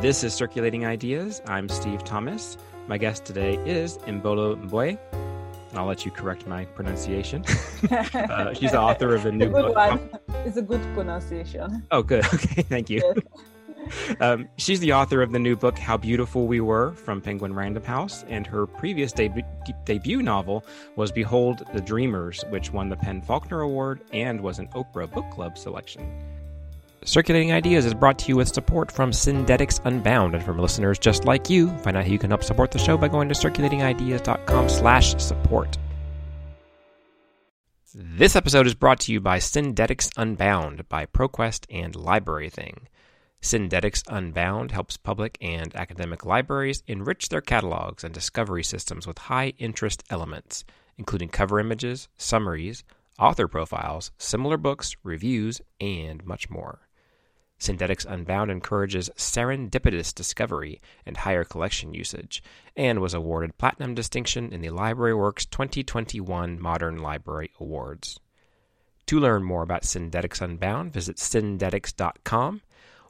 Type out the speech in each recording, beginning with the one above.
This is Circulating Ideas. I'm Steve Thomas. My guest today is Imbolo Mbue. And I'll let you correct my pronunciation. uh, she's the author of a new book. one. It's a good pronunciation. Oh, good. Okay, thank you. Yes. Um, she's the author of the new book, How Beautiful We Were, from Penguin Random House, and her previous debut, debut novel was Behold the Dreamers, which won the PEN/Faulkner Award and was an Oprah Book Club selection. Circulating Ideas is brought to you with support from Syndetics Unbound and from listeners just like you. Find out how you can help support the show by going to circulatingideas.com slash support. This episode is brought to you by Syndetics Unbound by ProQuest and LibraryThing. Syndetics Unbound helps public and academic libraries enrich their catalogs and discovery systems with high interest elements, including cover images, summaries, author profiles, similar books, reviews, and much more. Syndetics Unbound encourages serendipitous discovery and higher collection usage, and was awarded Platinum Distinction in the Library Works 2021 Modern Library Awards. To learn more about Syndetics Unbound, visit syndetics.com.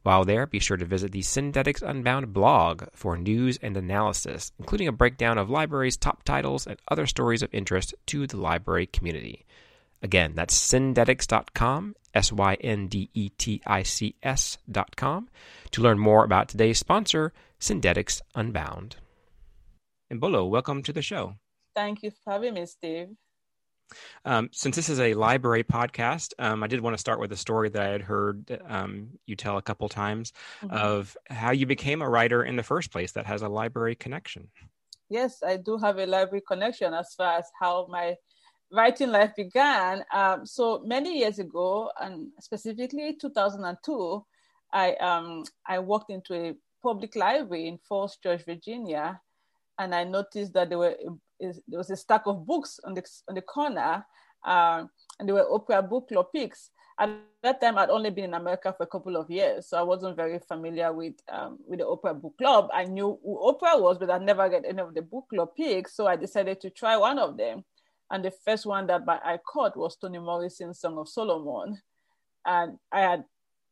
While there, be sure to visit the Syndetics Unbound blog for news and analysis, including a breakdown of libraries' top titles and other stories of interest to the library community. Again, that's syndetics.com, S Y N D E T I C S.com, to learn more about today's sponsor, Syndetics Unbound. Imbolo, welcome to the show. Thank you for having me, Steve. Um, since this is a library podcast, um, I did want to start with a story that I had heard um, you tell a couple times Mhm. of how you became a writer in the first place that has a library connection. Yes, I do have a library connection as far as how my writing life began. Um, so many years ago, and specifically 2002, I um, I walked into a public library in Falls Church, Virginia, and I noticed that there were there was a stack of books on the on the corner, um, and they were Oprah Book Club picks. At that time, I'd only been in America for a couple of years, so I wasn't very familiar with um, with the Oprah Book Club. I knew who Oprah was, but I never read any of the book club picks, so I decided to try one of them. And the first one that my I caught was Toni Morrison's Song of Solomon, and I had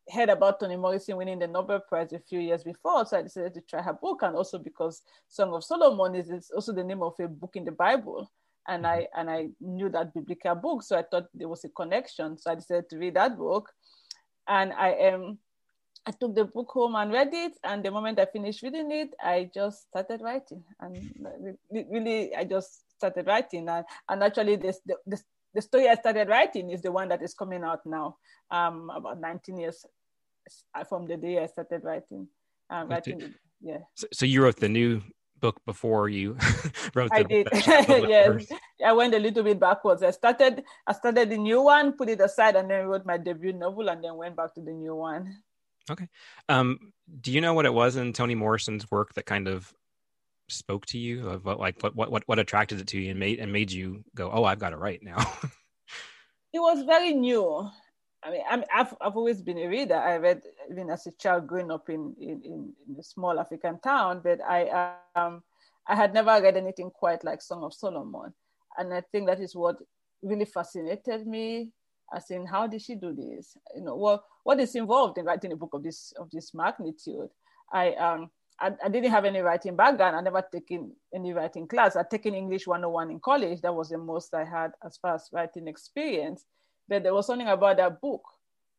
heard about Toni Morrison winning the Nobel Prize a few years before, so I decided to try her book, and also because Song of Solomon is, is also the name of a book in the Bible, and I and I knew that biblical book, so I thought there was a connection, so I decided to read that book, and I um I took the book home and read it, and the moment I finished reading it, I just started writing, and really I just started writing, and, and actually this the, the the story I started writing is the one that is coming out now, um, about 19 years from the day I started writing. Um, writing yeah. So, so, you wrote the new book before you wrote the I did. yes, I went a little bit backwards. I started, I started the new one, put it aside, and then wrote my debut novel, and then went back to the new one. Okay. Um, do you know what it was in Toni Morrison's work that kind of spoke to you? Of what like what what what attracted it to you and made and made you go oh i've got to write now. It was very new. I mean I have I've always been a reader. I read even as a child growing up in in, in, a small african town but i um i had never read anything quite like song of solomon. And i think that is what really fascinated me as in how did she do this? You know what what is involved in writing a book of this of this magnitude? I um I, I, didn't have any writing background. I never taken any writing class. I'd taken English 101 in college. That was the most I had as far as writing experience. But there was something about that book.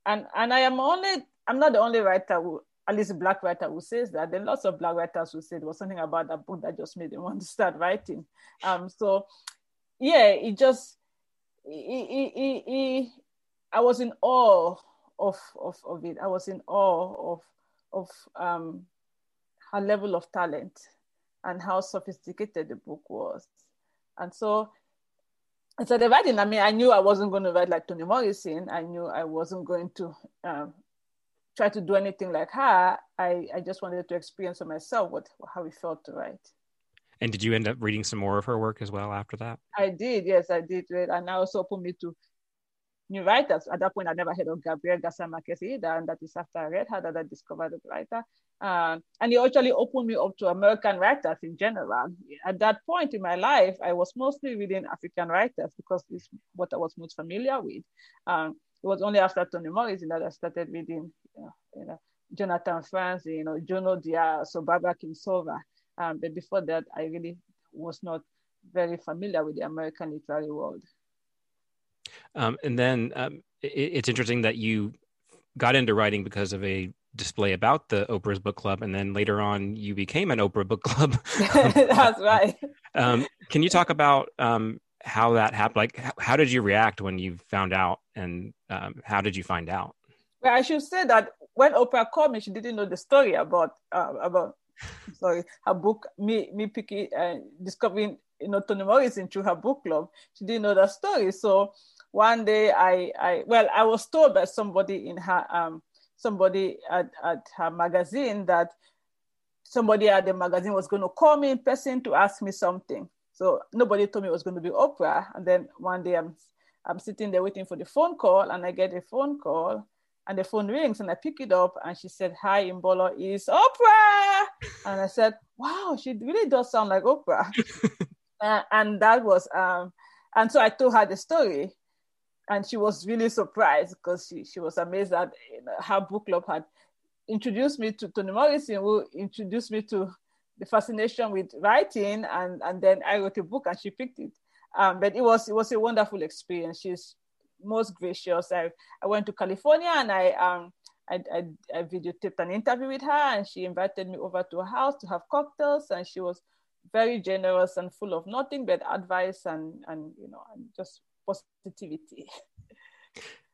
And and I am only I'm not the only writer who at least a black writer who says that. There are lots of black writers who said there was something about that book that just made them want to start writing. Um so yeah, it just it, it, it I was in awe of, of of it. I was in awe of of um her level of talent and how sophisticated the book was. And so I started writing. I mean, I knew I wasn't going to write like Toni Morrison. I knew I wasn't going to um, try to do anything like her. I, I just wanted to experience for myself what how it felt to write. And did you end up reading some more of her work as well after that? I did, yes, I did. And that also opened me to new writers. At that point, I never heard of Gabriel Garcia Marquez either, and that is after I read her that I discovered the writer. Um, and it actually opened me up to American writers in general. At that point in my life, I was mostly reading African writers because it's what I was most familiar with. Um, it was only after Toni Morrison that I started reading you know, Jonathan Franzen, you know, Junot Diaz, so Barbara Kingsolver. Um, but before that, I really was not very familiar with the American literary world. Um, and then um, it, it's interesting that you got into writing because of a display about the Oprah's Book Club, and then later on you became an Oprah Book Club. That's right. um, can you talk about um, how that happened? Like, how, how, did you react when you found out, and um, how did you find out? Well, I should say that when Oprah called me, she didn't know the story about uh, about sorry her book. Me me picking uh, discovering you know Toni Morrison through her book club. She didn't know that story, so one day I I well I was told by somebody in her um somebody at, at her magazine that somebody at the magazine was going to call me in person to ask me something. So nobody told me it was going to be Oprah. And then one day I'm I'm sitting there waiting for the phone call, and I get a phone call, and the phone rings, and I pick it up, and she said, "Hi, Imbolo, is Oprah." and I said, "Wow, she really does sound like Oprah." uh, and that was um, and so I told her the story, and she was really surprised because she, she was amazed that you know, her book club had introduced me to Toni Morrison, who introduced me to the fascination with writing, and, and then I wrote a book and she picked it. Um, but it was it was a wonderful experience. She's most gracious. I, I went to California and I um I, I, I videotaped an interview with her and she invited me over to her house to have cocktails and she was very generous and full of nothing but advice and and you know and just positivity.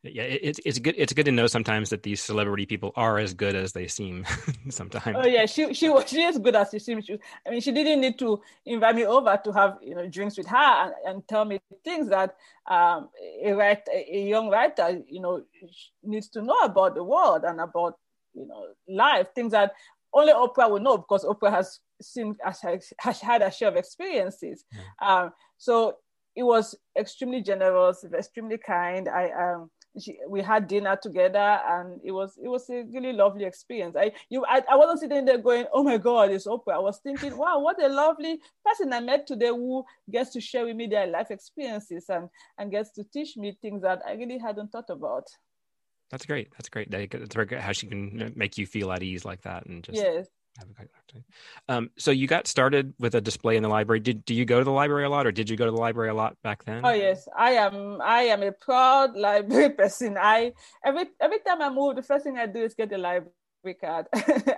Yeah, it's it's good. It's good to know sometimes that these celebrity people are as good as they seem. sometimes. Oh yeah, she she was she is good as she seems. She, I mean, she didn't need to invite me over to have you know drinks with her and, and tell me things that um, a writer, a young writer, you know, needs to know about the world and about you know life. Things that only Oprah will know because Oprah has seen has, has had a share of experiences. Um, so it was extremely generous, extremely kind. I um she, we had dinner together and it was it was a really lovely experience. I you I, I wasn't sitting there going, oh my God, it's Oprah. I was thinking, wow, what a lovely person I met today who gets to share with me their life experiences and and gets to teach me things that I really hadn't thought about. That's great. That's great. That's very good how she can make you feel at ease like that and just yes. Um, so you got started with a display in the library. Did do you go to the library a lot, or did you go to the library a lot back then? Oh yes, I am. I am a proud library person. I every every time I move, the first thing I do is get a library card.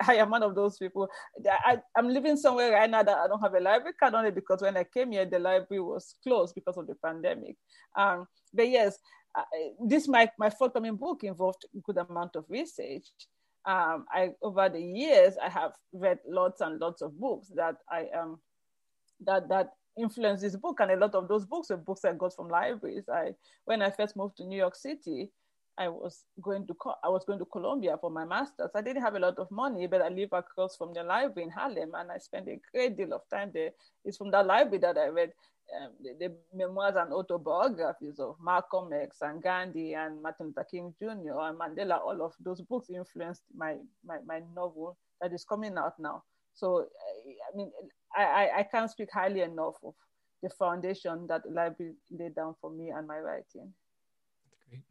I am one of those people. I, am living somewhere right now that I don't have a library card only because when I came here, the library was closed because of the pandemic. Um, but yes, this my my forthcoming book involved a good amount of research um, I over the years I have read lots and lots of books that I um that that influenced this book, and a lot of those books are books I got from libraries. I when I first moved to New York City, I was going to I was going to Columbia for my master's. I didn't have a lot of money, but I live across from the library in Harlem, and I spent a great deal of time there. It's from that library that I read um, the, the, memoirs and autobiographies of Malcolm X and Gandhi and Martin Luther King Jr. and Mandela, all of those books influenced my, my, my novel that is coming out now. So, I mean, I, I, can't speak highly enough of the foundation that the library laid down for me and my writing. That's great.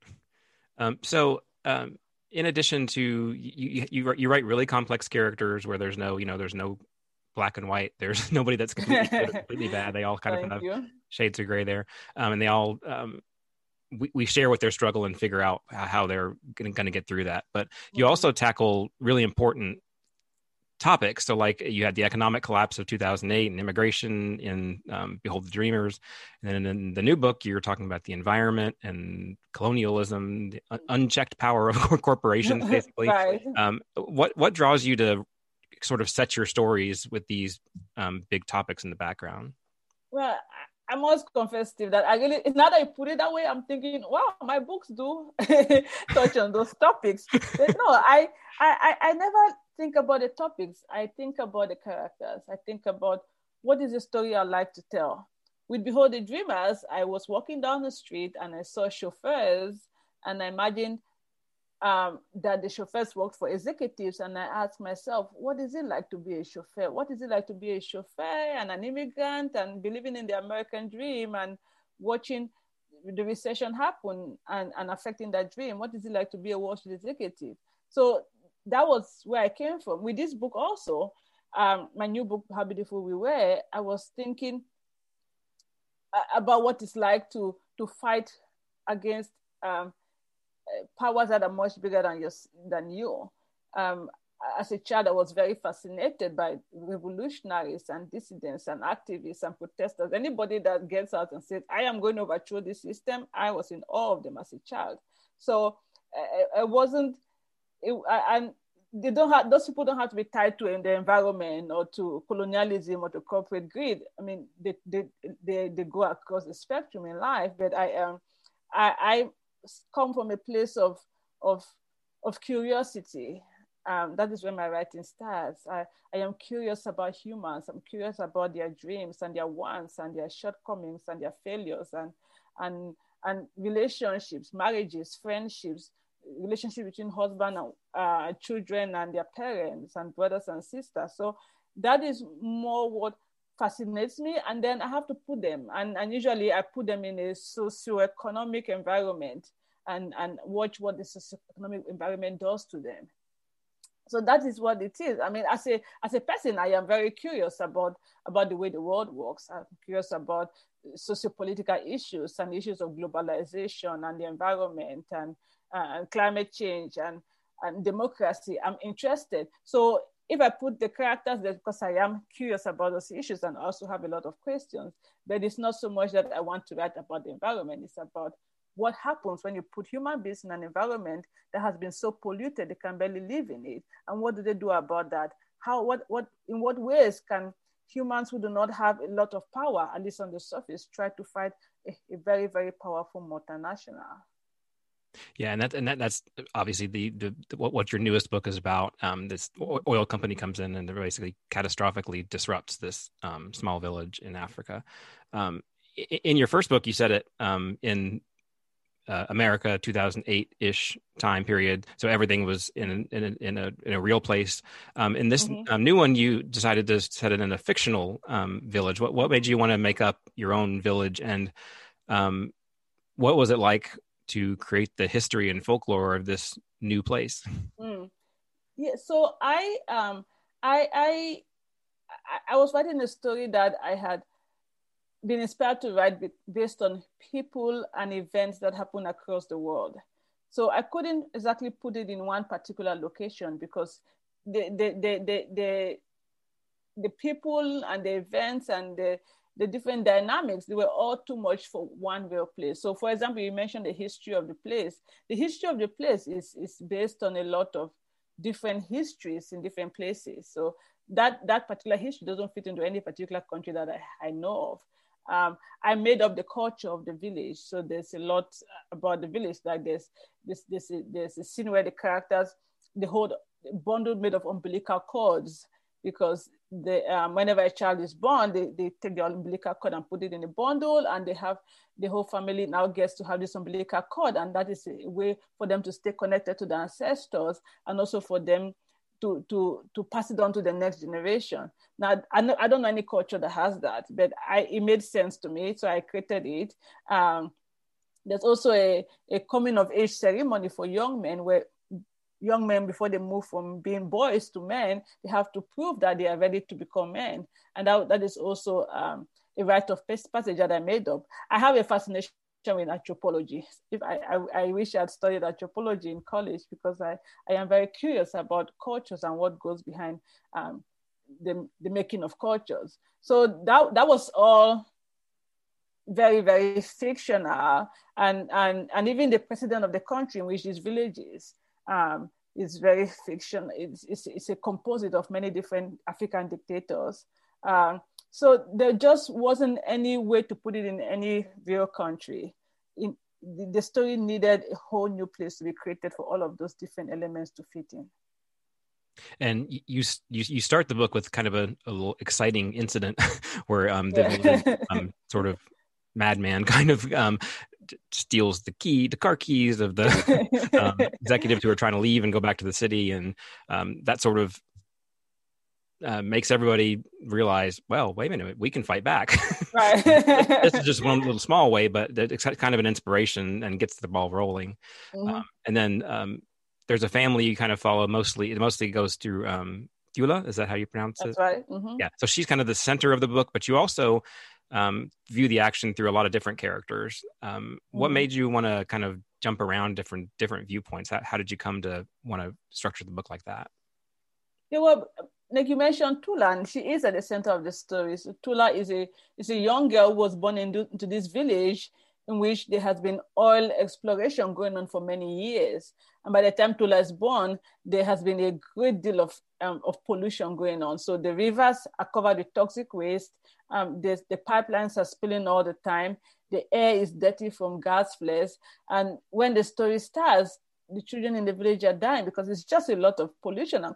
Um, so, um, in addition to you, you, you write really complex characters where there's no, you know, there's no black and white. There's nobody that's completely, completely bad. They all kind Thank of have you. shades of gray there, um, and they all um, we, we share with their struggle and figure out how they're going to get through that. But you mm-hmm. also tackle really important topics. So, like you had the economic collapse of 2008 and immigration in um, Behold the Dreamers, and then in the new book, you're talking about the environment and colonialism, the unchecked power of corporations, basically. right. um, what what draws you to sort of set your stories with these um, big topics in the background? Well, I must confess, Steve, that I really, now that I put it that way, I'm thinking, wow, my books do touch on those topics. But no, I, I, I never think about the topics. I think about the characters. I think about what is the story I like to tell. With Behold the Dreamers, I was walking down the street and I saw chauffeurs, and I imagined um, that the chauffeurs worked for executives. And I asked myself, what is it like to be a chauffeur? What is it like to be a chauffeur and an immigrant and believing in the American dream and watching the recession happen and, and affecting that dream? What is it like to be a Wall Street executive? So that was where I came from. With this book also, um, my new book, How Beautiful We Were, I was thinking uh, about what it's like to to fight against um, powers that are much bigger than your, than you. Um, as a child, I was very fascinated by revolutionaries and dissidents and activists and protesters. Anybody that gets out and says, I am going to overthrow this system, I was in awe of them as a child. So I, I wasn't, it, I, and they don't have, those people don't have to be tied to the environment or to colonialism or to corporate greed. I mean, they, they, they, they go across the spectrum in life, but I, um, I, I come from a place of, of, of curiosity um, that is where my writing starts. I, I am curious about humans. I'm curious about their dreams and their wants and their shortcomings and their failures and and and relationships, marriages, friendships, relationship between husband and uh, children and their parents and brothers and sisters. So that is more what fascinates me. And then I have to put them, and, and usually I put them in a socio-economic environment and, and watch what the socio-economic environment does to them. So that is what it is. I mean as a as a person i am very curious about about the way the world works. I'm curious about socio-political issues and issues of globalization and the environment and, uh, and climate change and and democracy. I'm interested. So if i put the characters there because i am curious about those issues and also have a lot of questions but it's not so much that i want to write about the environment. It's about what happens when you put human beings in an environment that has been so polluted they can barely live in it. And what do they do about that? How what what in what ways can humans who do not have a lot of power at least on the surface try to fight a, a very very powerful multinational yeah, and that and that that's obviously the, the, the what, what your newest book is about. Um, this oil company comes in and basically catastrophically disrupts this um, small village in Africa. Um, in your first book, you said it um, in uh, America 2008 ish time period. So everything was in in a, in a, in a real place. Um, in this mm-hmm. um, new one, you decided to set it in a fictional um, village. What what made you want to make up your own village, and um, what was it like to create the history and folklore of this new place? Mm. Yeah, so I um I I I was writing a story that I had been inspired to write based on people and events that happen across the world. So I couldn't exactly put it in one particular location because the the the the the, the people and the events and the the different dynamics they were all too much for one real place so for example you mentioned the history of the place the history of the place is is based on a lot of different histories in different places so that that particular history doesn't fit into any particular country that i, I know of um, I made up the culture of the village. So there's a lot about the village. Like there's this, this, there's a scene where the characters they hold a bundle made of umbilical cords because the um, whenever a child is born, they, they take the umbilical cord and put it in a bundle, and they have the whole family now gets to have this umbilical cord, and that is a way for them to stay connected to the ancestors, and also for them to to to pass it on to the next generation. Now I, know, I don't know any culture that has that, but I it made sense to me, so I created it. Um, there's also a, a coming of age ceremony for young men where young men before they move from being boys to men they have to prove that they are ready to become men and that, that is also um, a rite of passage that i made up i have a fascination with anthropology. If I, I, I, wish I had studied anthropology in college because I, I am very curious about cultures and what goes behind um, the, the making of cultures. So that, that was all very, very fictional. And, and, and even the president of the country in which these villages um, is very fiction. It's, it's, it's, a composite of many different African dictators. Um, so there just wasn't any way to put it in any real country. In, the, the story needed a whole new place to be created for all of those different elements to fit in. And you you you start the book with kind of a, a little exciting incident where um, the yeah. um, sort of madman kind of um, steals the key, the car keys of the um, executives who are trying to leave and go back to the city, and um, that sort of uh, makes everybody realize, well, wait a minute, we can fight back. Right. this is just one little small way, but it's kind of an inspiration and gets the ball rolling. Mm-hmm. Um, and then um, there's a family you kind of follow. Mostly, it mostly goes through um, Thula. Is that how you pronounce That's it? right. Mm-hmm. Yeah. So she's kind of the center of the book, but you also um, view the action through a lot of different characters. Um, mm-hmm. What made you want to kind of jump around different different viewpoints? How, how did you come to want to structure the book like that? Yeah, well, like you mentioned, Thula, and she is at the center of the story. So Thula is a is a young girl who was born into, into this village in which there has been oil exploration going on for many years. And by the time Thula is born, there has been a great deal of, um, of pollution going on. So the rivers are covered with toxic waste. Um, the pipelines are spilling all the time. The air is dirty from gas flares. And when the story starts, the children in the village are dying because it's just a lot of pollution and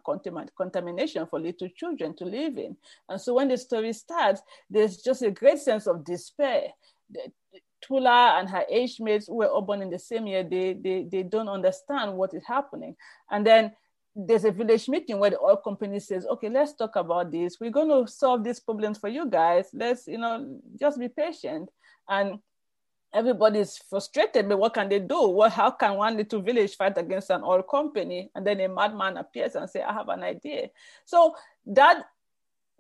contamination for little children to live in. And so when the story starts, there's just a great sense of despair. Thula and her age mates who were all born in the same year, they, they, they don't understand what is happening. And then there's a village meeting where the oil company says, okay, let's talk about this. We're going to solve these problems for you guys. Let's, you know, just be patient. And everybody's frustrated, but what can they do? What, how can one little village fight against an oil company? And then a madman appears and say, I have an idea. So that,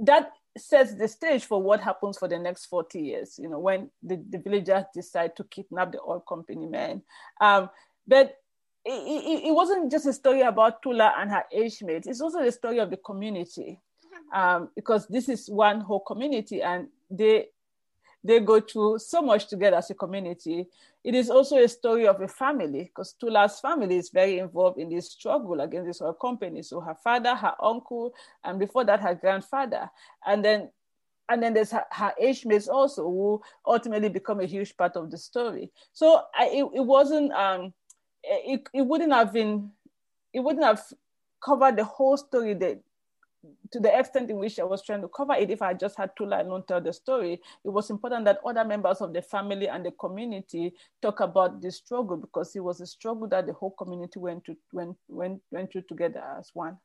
that sets the stage for what happens for the next 40 years, you know, when the, the villagers decide to kidnap the oil company men. Um, but it, it, it, wasn't just a story about Thula and her age mates, it's also the story of the community. Um, because this is one whole community and they they go through so much together as a community. It is also a story of a family because Thula's family is very involved in this struggle against this oil company. So her father, her uncle, and before that, her grandfather. And then and then there's her, her age mates also who ultimately become a huge part of the story. So I, it, it wasn't, um, it, it wouldn't have been, it wouldn't have covered the whole story that to the extent in which I was trying to cover it, if I just had Thula alone tell the story, it was important that other members of the family and the community talk about the struggle because it was a struggle that the whole community went to went went went through together as one.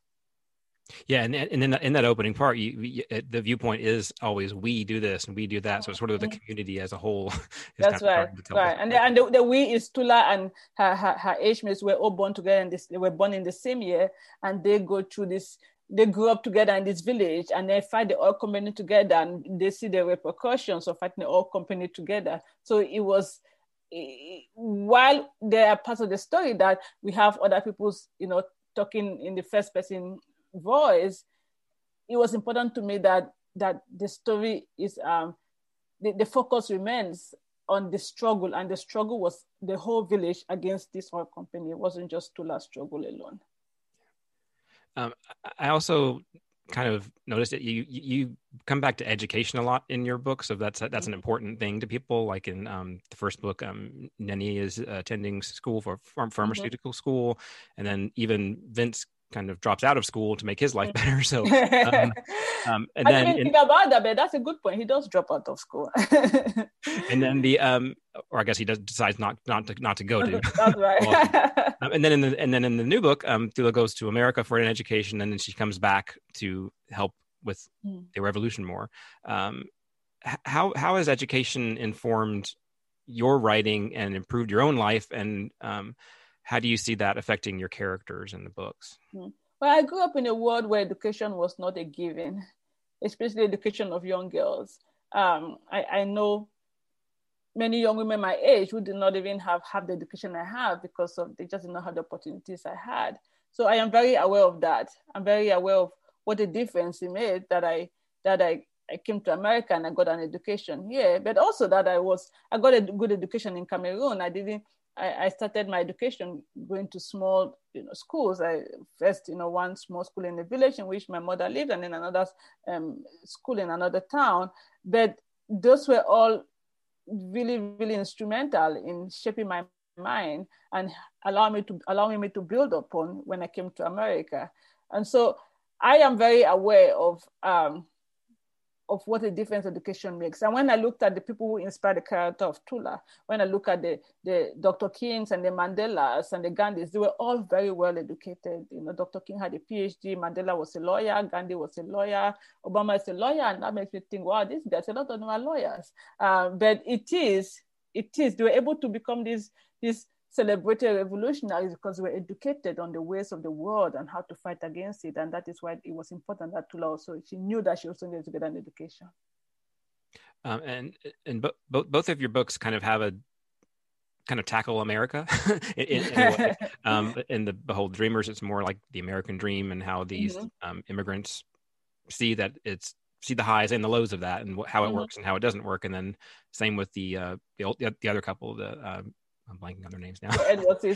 Yeah, and and in that, in that opening part, you, you, uh, the viewpoint is always we do this and we do that. So it's sort of the mm-hmm. community as a whole. That's right, right. And the, and the, the, we is Thula and her her, her age mates were all born together and this, they were born in the same year, and they go through this they grew up together in this village and they fight the oil company together and they see the repercussions of fighting the oil company together. So it was while they are part of the story that we have other people's, you know, talking in the first person voice, it was important to me that that the story is um the, the focus remains on the struggle and the struggle was the whole village against this oil company. It wasn't just Thula's struggle alone. Um, I also kind of noticed that you you come back to education a lot in your book, so that's that's an mm-hmm. important thing to people. Like in um, the first book, um, Neni is attending school for mm-hmm. pharmaceutical mm-hmm. school, and then even Vince kind of drops out of school to make his life better. So, um, um, and I then didn't think about that, but that's a good point. He does drop out of school. and then the, um, or I guess he does decides not not to not to go to. That's right. um, and then in the and then in the new book, um, Thula goes to America for an education, and then she comes back to help with mm. the revolution more. Um, how how has education informed your writing and improved your own life and um, how do you see that affecting your characters in the books? Hmm. Well, I grew up in a world where education was not a given, especially education of young girls. Um, I, I, know many young women my age who did not even have, have the education I have because of they just did not have the opportunities I had. So I am very aware of that. I'm very aware of what a difference it made that I that I, I came to America and I got an education here, but also that I was I got a good education in Cameroon. I didn't I, I, started my education going to small you know, schools. I first, you know, one small school in the village in which my mother lived, and then another um, school in another town. But those were all really, really instrumental in shaping my mind and allowing me to allowing me to build upon when I came to America. And so I am very aware of um, of what a difference education makes. And when I looked at the people who inspired the character of Thula, when I look at the, the Dr. Kings and the Mandelas and the Gandhis, they were all very well educated. You know, Dr. King had a PhD, Mandela was a lawyer, Gandhi was a lawyer, Obama is a lawyer, and that makes me think, wow, this there's a lot of them are lawyers. Uh, but it is, it is, they were able to become these, these celebrated revolutionaries because we were educated on the ways of the world and how to fight against it. And that is why it was important that Thula also, she knew that she also needed to get an education. Um, and and bo- both both of your books kind of have a kind of tackle America in, in, a way. Um, in the Behold Dreamers, it's more like the American dream and how these mm-hmm. um, immigrants see that it's see the highs and the lows of that and wh- how it mm-hmm. works and how it doesn't work. And then same with the uh, the, the other couple, the uh, I'm blanking on their names now.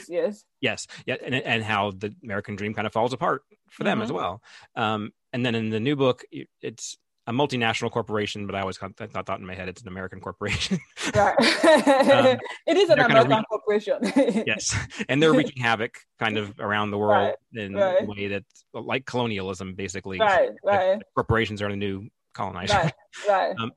yes. Yes, yeah, and and how the American dream kind of falls apart for them mm-hmm. as well. Um, and then in the new book, it's a multinational corporation, but I always thought, thought in my head it's an American corporation. right. um, it is an American re- corporation. yes, and they're wreaking havoc kind of around the world right. in right. a way that, like colonialism, basically. Right. Right. corporations are the new colonizer. Right. Right. Um,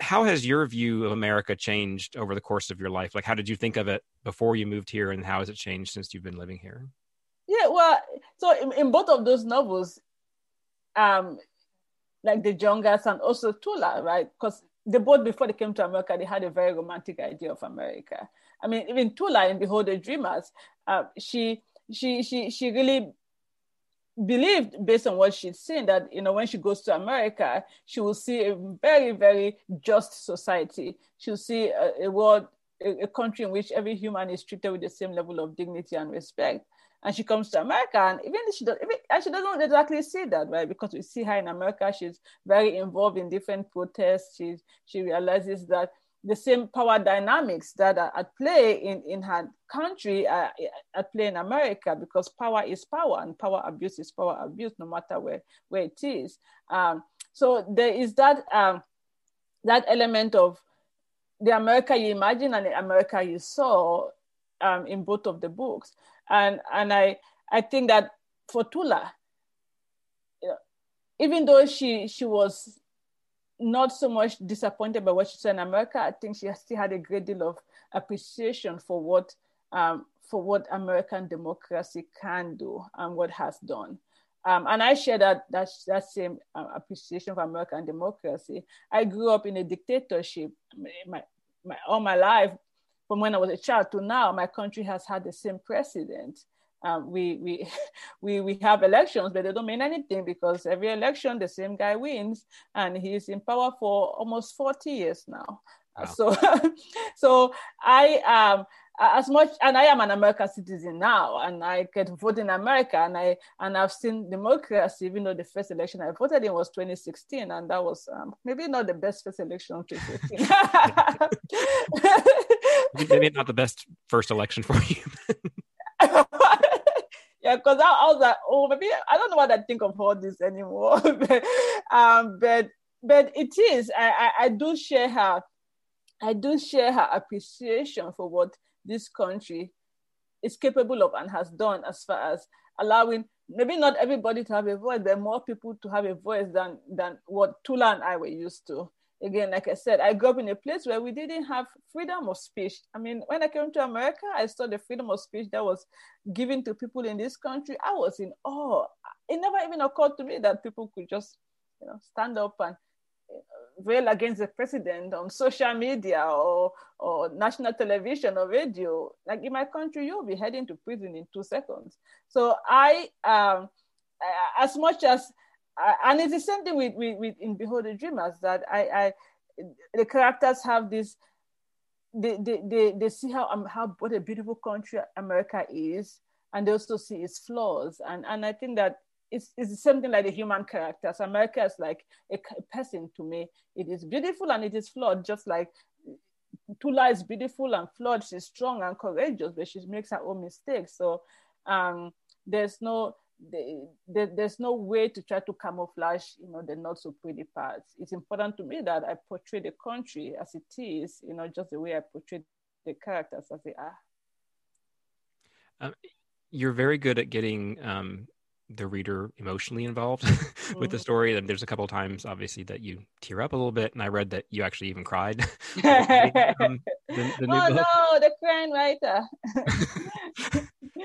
how has your view of America changed over the course of your life? Like, how did you think of it before you moved here, and how has it changed since you've been living here? Yeah. Well, so in, in both of those novels, um, like the Jongas and also Thula, right? Because they both before they came to America, they had a very romantic idea of America. I mean, even Thula in Behold the Dreamers, uh, she she she she really believed based on what she'd seen that you know when she goes to America, she will see a very very just society. She'll see a, a world, a, a country in which every human is treated with the same level of dignity and respect and she comes to America, and even she does, even, and she doesn't exactly see that, right? Because we see her in America, she's very involved in different protests. She she realizes that the same power dynamics that are at play in, in her country are at play in America because power is power and power abuse is power abuse no matter where, where it is. Um, so there is that um, that element of the America you imagine and the America you saw um, in both of the books and and I I think that for Thula, even though she she was not so much disappointed by what she saw in America, I think she still had a great deal of appreciation for what um, for what American democracy can do and what has done. Um, and I share that that, that same uh, appreciation for American democracy. I grew up in a dictatorship my, my, all my life, from when I was a child to now, my country has had the same president. Um, we, we, we, we have elections, but they don't mean anything because every election, the same guy wins, and he's in power for almost 40 years now. Wow. So, so I um, as much and i am an american citizen now and i can vote in america and i and i've seen democracy even though the first election i voted in was 2016 and that was um, maybe not the best first election 2015 maybe not the best first election for you yeah, because I, I, was like, oh, maybe I don't know what I think of all this anymore. but, um, but but it is. I, I, I do share her. I do share her appreciation for what this country is capable of and has done as far as allowing maybe not everybody to have a voice, but more people to have a voice than than what Thula and I were used to. Again, like I said, I grew up in a place where we didn't have freedom of speech. I mean, when I came to America, I saw the freedom of speech that was given to people in this country. I was in awe. It never even occurred to me that people could just, you know, stand up and rail against the president on social media or, or national television or radio, like in my country, you'll be heading to prison in two seconds. So I, um, as much as, and it's the same thing with, with, with in Behold the Dreamers that I, I, the characters have this, they, they, they, they see how, um, how what a beautiful country America is, and they also see its flaws. And, and I think that it's, it's something like the human characters. America is like a, a person to me. It is beautiful and it is flawed, just like Thula is beautiful and flawed. She's strong and courageous, but she makes her own mistakes. So um, there's no the, the, there's no way to try to camouflage, you know, the not so pretty parts. It's important to me that I portray the country as it is, you know, just the way I portray the characters as they are. Um, you're very good at getting um, the reader emotionally involved with mm-hmm. the story. And there's a couple of times, obviously, that you tear up a little bit. And I read that you actually even cried. um, the, the oh no, the crying writer.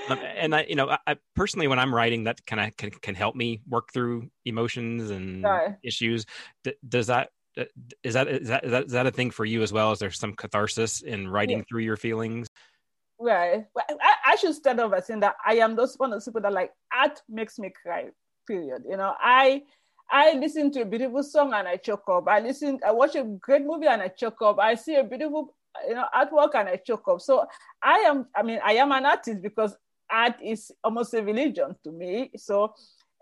Um, and I, you know, I, personally, when I'm writing, that kind of can, can help me work through emotions and issues. D- does that uh, is that is that is that is that a thing for you as well? Is there some catharsis in writing yeah. through your feelings? Right. Well, I, I, should start off by saying that I am those one of those people that like art makes me cry. Period. You know, I I listen to a beautiful song and I choke up. I listen, I watch a great movie and I choke up. I see a beautiful you know artwork and I choke up. So I am. I mean, I am an artist because art is almost a religion to me. So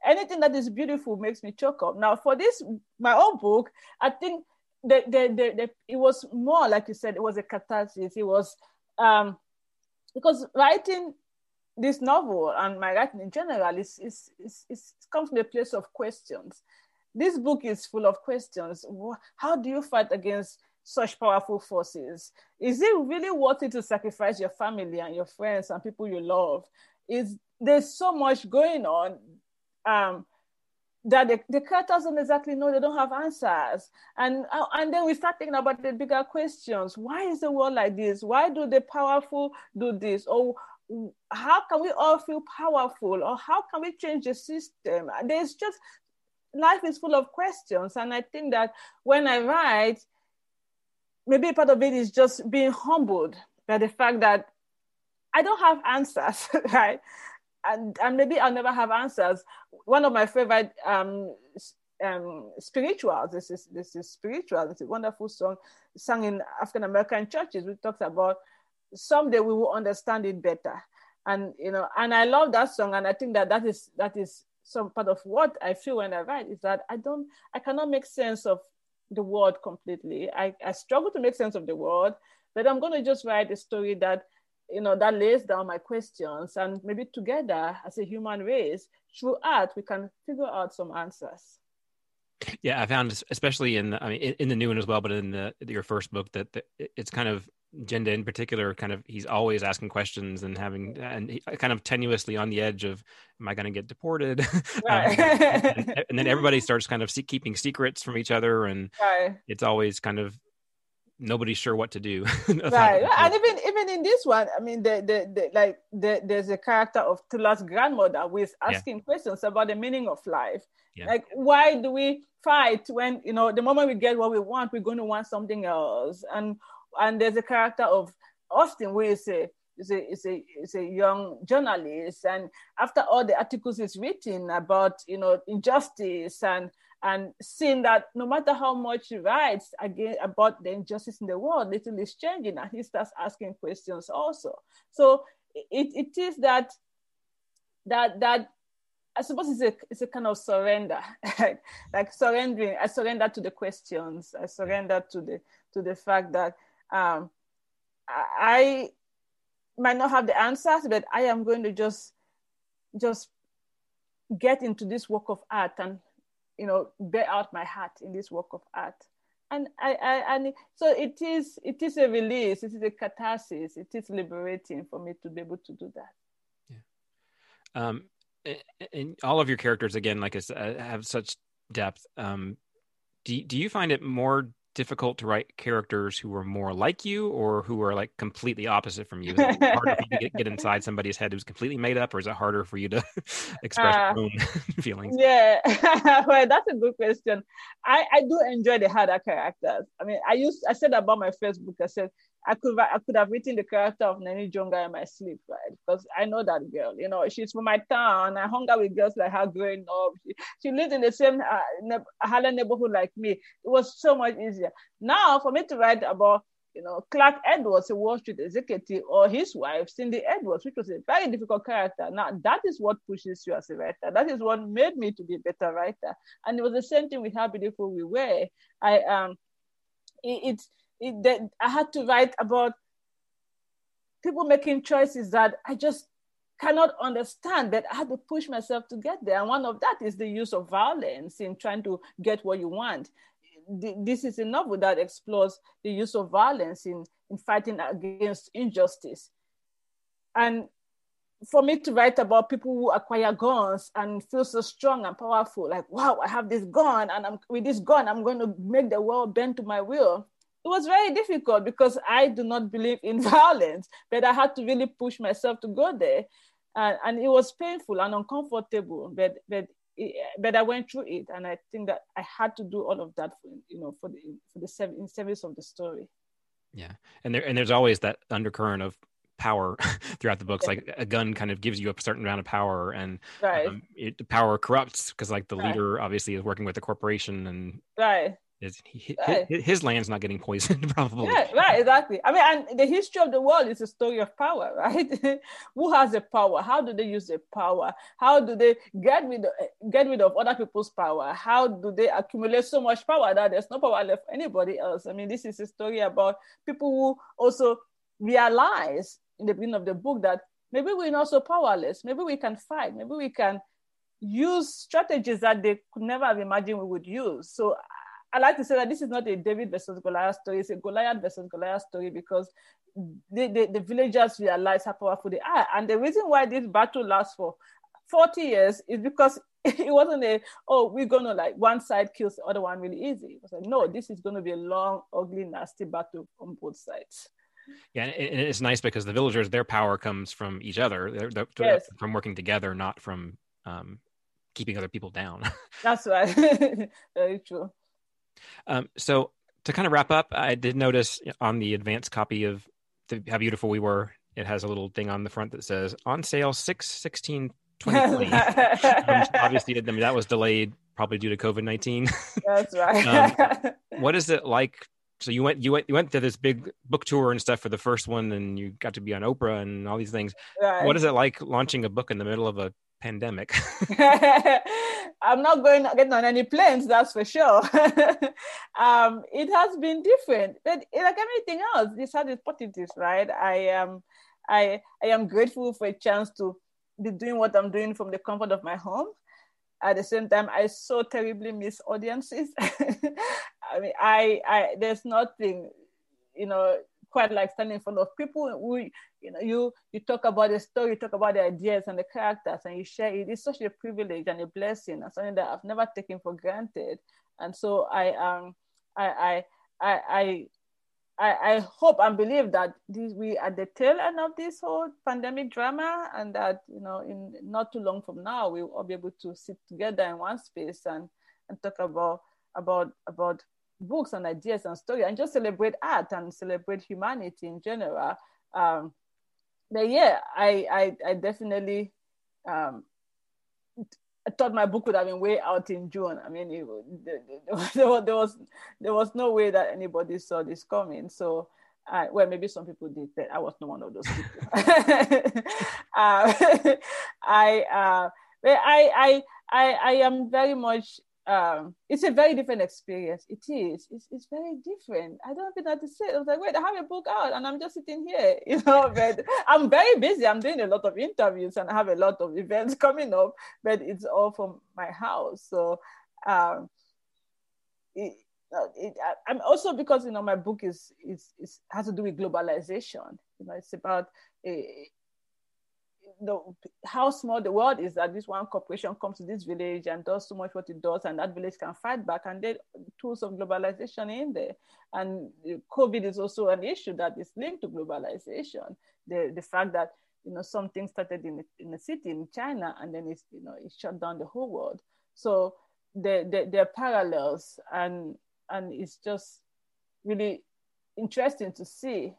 anything that is beautiful makes me choke up. Now, for this my own book, I think the, the, the, the, it was more like you said, it was a catharsis. It was um, because writing this novel and my writing in general is, is, is, is comes from a place of questions. This book is full of questions. How do you fight against such powerful forces? Is it really worth it to sacrifice your family and your friends and people you love? Is there's so much going on um, that the, the characters don't exactly know, they don't have answers. And, uh, and then we start thinking about the bigger questions. Why is the world like this? Why do the powerful do this? Or how can we all feel powerful? Or how can we change the system? There's just, life is full of questions. And I think that when I write, maybe part of it is just being humbled by the fact that I don't have answers, right? and, and maybe I'll never have answers. One of my favorite um, um, spirituals, this is this is spiritual. It's a wonderful song sung in African American churches. We talked about someday we will understand it better, and you know, and I love that song, and I think that that is that is some part of what I feel when I write is that I don't, I cannot make sense of the world completely. I, I struggle to make sense of the world, but I'm going to just write a story that you know, that lays down my questions. And maybe together as a human race, through art, we can figure out some answers. Yeah, I found, especially in, the, I mean, in, the new one as well, but in the, your first book, that it's kind of Jende in particular, kind of, he's always asking questions and having, and he, kind of tenuously on the edge of, am I going to get deported? Right. um, and, and, then everybody starts kind of see, keeping secrets from each other, and right. it's always kind of nobody's sure what to do. right, and even even in this one, I mean, the the, the like the, there's a character of Thula's grandmother who is asking yeah. questions about the meaning of life. Yeah. Like, why do we fight when you know the moment we get what we want, we're going to want something else? And and there's a character of Austin who is a is a, is a, is a young journalist and after all the articles he's written about you know injustice and and seeing that no matter how much he writes again about the injustice in the world, little is changing, and he starts asking questions also. So it, it is that that that I suppose it's a it's a kind of surrender, like surrendering. I surrender to the questions. I surrender to the to the fact that um, I might not have the answers, but I am going to just just get into this work of art and you know bear out my heart in this work of art. And I, I and so it is it is a release it is a catharsis it is liberating for me to be able to do that. Yeah. Um and all of your characters again like i said have such depth. Um do, do you find it more difficult to write characters who are more like you or who are like completely opposite from you? Is it harder for you to get, get, inside somebody's head who's completely made up, or is it harder for you to express uh, your own feelings? Yeah, well, that's a good question. I, I do enjoy the harder characters. I mean, I used I said about my Facebook. I said I could I could have written the character of Neni Jonga in my sleep, right? Because I know that girl. You know, she's from my town. I hung out with girls like her growing up. She, she lived in the same uh, ne- Harlem neighborhood like me. It was so much easier. Now, for me to write about you know, Clark Edwards, a Wall Street executive, or his wife, Cindy Edwards, which was a very difficult character. Now, that is what pushes you as a writer. That is what made me to be a better writer. And it was the same thing with How Beautiful We Were. I um, it, it, that I had to write about people making choices that I just cannot understand, but I had to push myself to get there. And one of that is the use of violence in trying to get what you want. This is a novel that explores the use of violence in, in fighting against injustice. And for me to write about people who acquire guns and feel so strong and powerful, like, wow, I have this gun, and I'm, with this gun, I'm going to make the world bend to my will it was very difficult because I do not believe in violence, but I had to really push myself to go there. And, and it was painful and uncomfortable, but, but, but I went through it. And I think that I had to do all of that, for, you know, for the, for the in service of the story. Yeah. And there, and there's always that undercurrent of power throughout the books. Like a gun kind of gives you a certain amount of power, and right. um, it, the power corrupts because like the right. leader obviously is working with the corporation and right. Is he, right. his, his, land's not getting poisoned, probably. Yeah, right, exactly. I mean, and the history of the world is a story of power, right? Who has the power? How do they use the power? How do they get rid of, get rid of other people's power? How do they accumulate so much power that there's no power left for anybody else? I mean, this is a story about people who also realize in the beginning of the book that maybe we're not so powerless. Maybe we can fight. Maybe we can use strategies that they could never have imagined we would use. So I like to say that this is not a David versus Goliath story, it's a Goliath versus Goliath story because the, the, the villagers realize how powerful they are. And the reason why this battle lasts for 40 years is because it wasn't a, oh, we're going to like one side kills the other one really easy. It was like, no, this is going to be a long, ugly, nasty battle on both sides. Yeah, and it's nice because the villagers, their power comes from each other, they're, they're yes. from working together, not from um, keeping other people down. That's right. Very true. Um, so to kind of wrap up, I did notice on the advanced copy of the, How Beautiful We Were, it has a little thing on the front that says on sale 6 16 2020. um, obviously, I mean, that was delayed probably due to COVID 19. That's right. um, what is it like? So you went, you went, you went to this big book tour and stuff for the first one, and you got to be on Oprah and all these things. Right. What is it like launching a book in the middle of a pandemic? I'm not going getting on any planes, that's for sure. um, it has been different, but like everything else, this has its positives, right? I am, I, I am grateful for a chance to be doing what I'm doing from the comfort of my home. At the same time, I so terribly miss audiences. I mean, I, I, there's nothing, you know, quite like standing in front of people who you know you you talk about the story you talk about the ideas and the characters and you share it it's such a privilege and a blessing and something that i've never taken for granted and so i um i i i i I, hope and believe that this, we at the tail end of this whole pandemic drama, and that you know, in not too long from now, we'll all be able to sit together in one space and and talk about about about books and ideas and story and just celebrate art and celebrate humanity in general. Um, but yeah, I, I, I definitely um, I thought my book would have been way out in June. I mean, it, there, was, there was there was no way that anybody saw this coming. So, uh, well, maybe some people did, but I was not one of those people. uh, I, uh, I, I, I, I am very much um, it's a very different experience. It is. It's, it's very different. I don't think that to say. I was like, wait, I have a book out and I'm just sitting here, you know. But I'm very busy. I'm doing a lot of interviews and I have a lot of events coming up, but it's all from my house. So um, it, it, I'm also because you know my book is is, is has to do with globalization. You know, it's about a, the, how small the world is that this one corporation comes to this village and does so much what it does, and that village can fight back. And there tools of globalization in there. And COVID is also an issue that is linked to globalization. The, the fact that you know something started in in a city in China and then it's you know it shut down the whole world. So there the, there are parallels and and it's just really interesting to see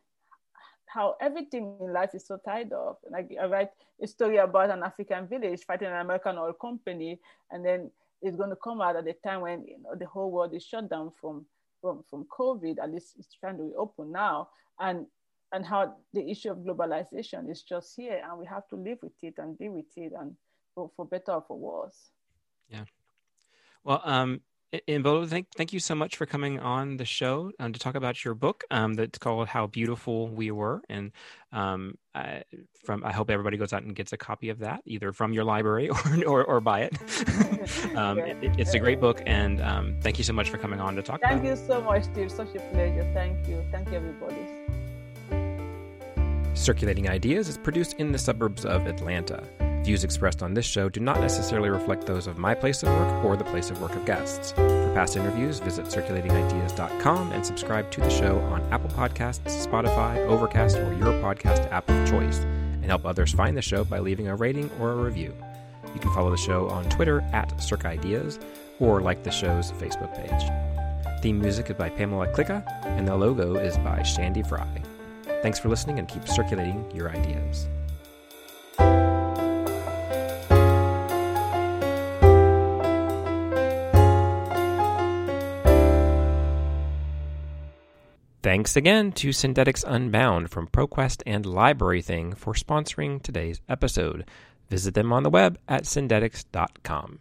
how everything in life is so tied up. Like I write a story about an African village fighting an American oil company, and then it's going to come out at the time when you know the whole world is shut down from from, from COVID. At least it's trying to reopen now, and and how the issue of globalization is just here, and we have to live with it and deal with it, and for, for better or for worse. Yeah. Well, um, Imbolo, thank thank you so much for coming on the show um, to talk about your book um, that's called "How Beautiful We Were," and um, I, from I hope everybody goes out and gets a copy of that, either from your library or or, or buy it. Um, it. It's a great book, and um, thank you so much for coming on to talk. Thank you so much, Steve. Such a pleasure. Thank you. Thank you, everybody. Circulating Ideas is produced in the suburbs of Atlanta. Views expressed on this show do not necessarily reflect those of my place of work or the place of work of guests. For past interviews, visit circulatingideas.com and subscribe to the show on Apple Podcasts, Spotify, Overcast, or your podcast app of choice, and help others find the show by leaving a rating or a review. You can follow the show on Twitter at CircIdeas or like the show's Facebook page. Theme music is by Pamela Klicka, and the logo is by Shandy Fry. Thanks for listening and keep circulating your ideas. Thanks again to Syndetics Unbound from ProQuest and LibraryThing for sponsoring today's episode. Visit them on the web at syndetics.com.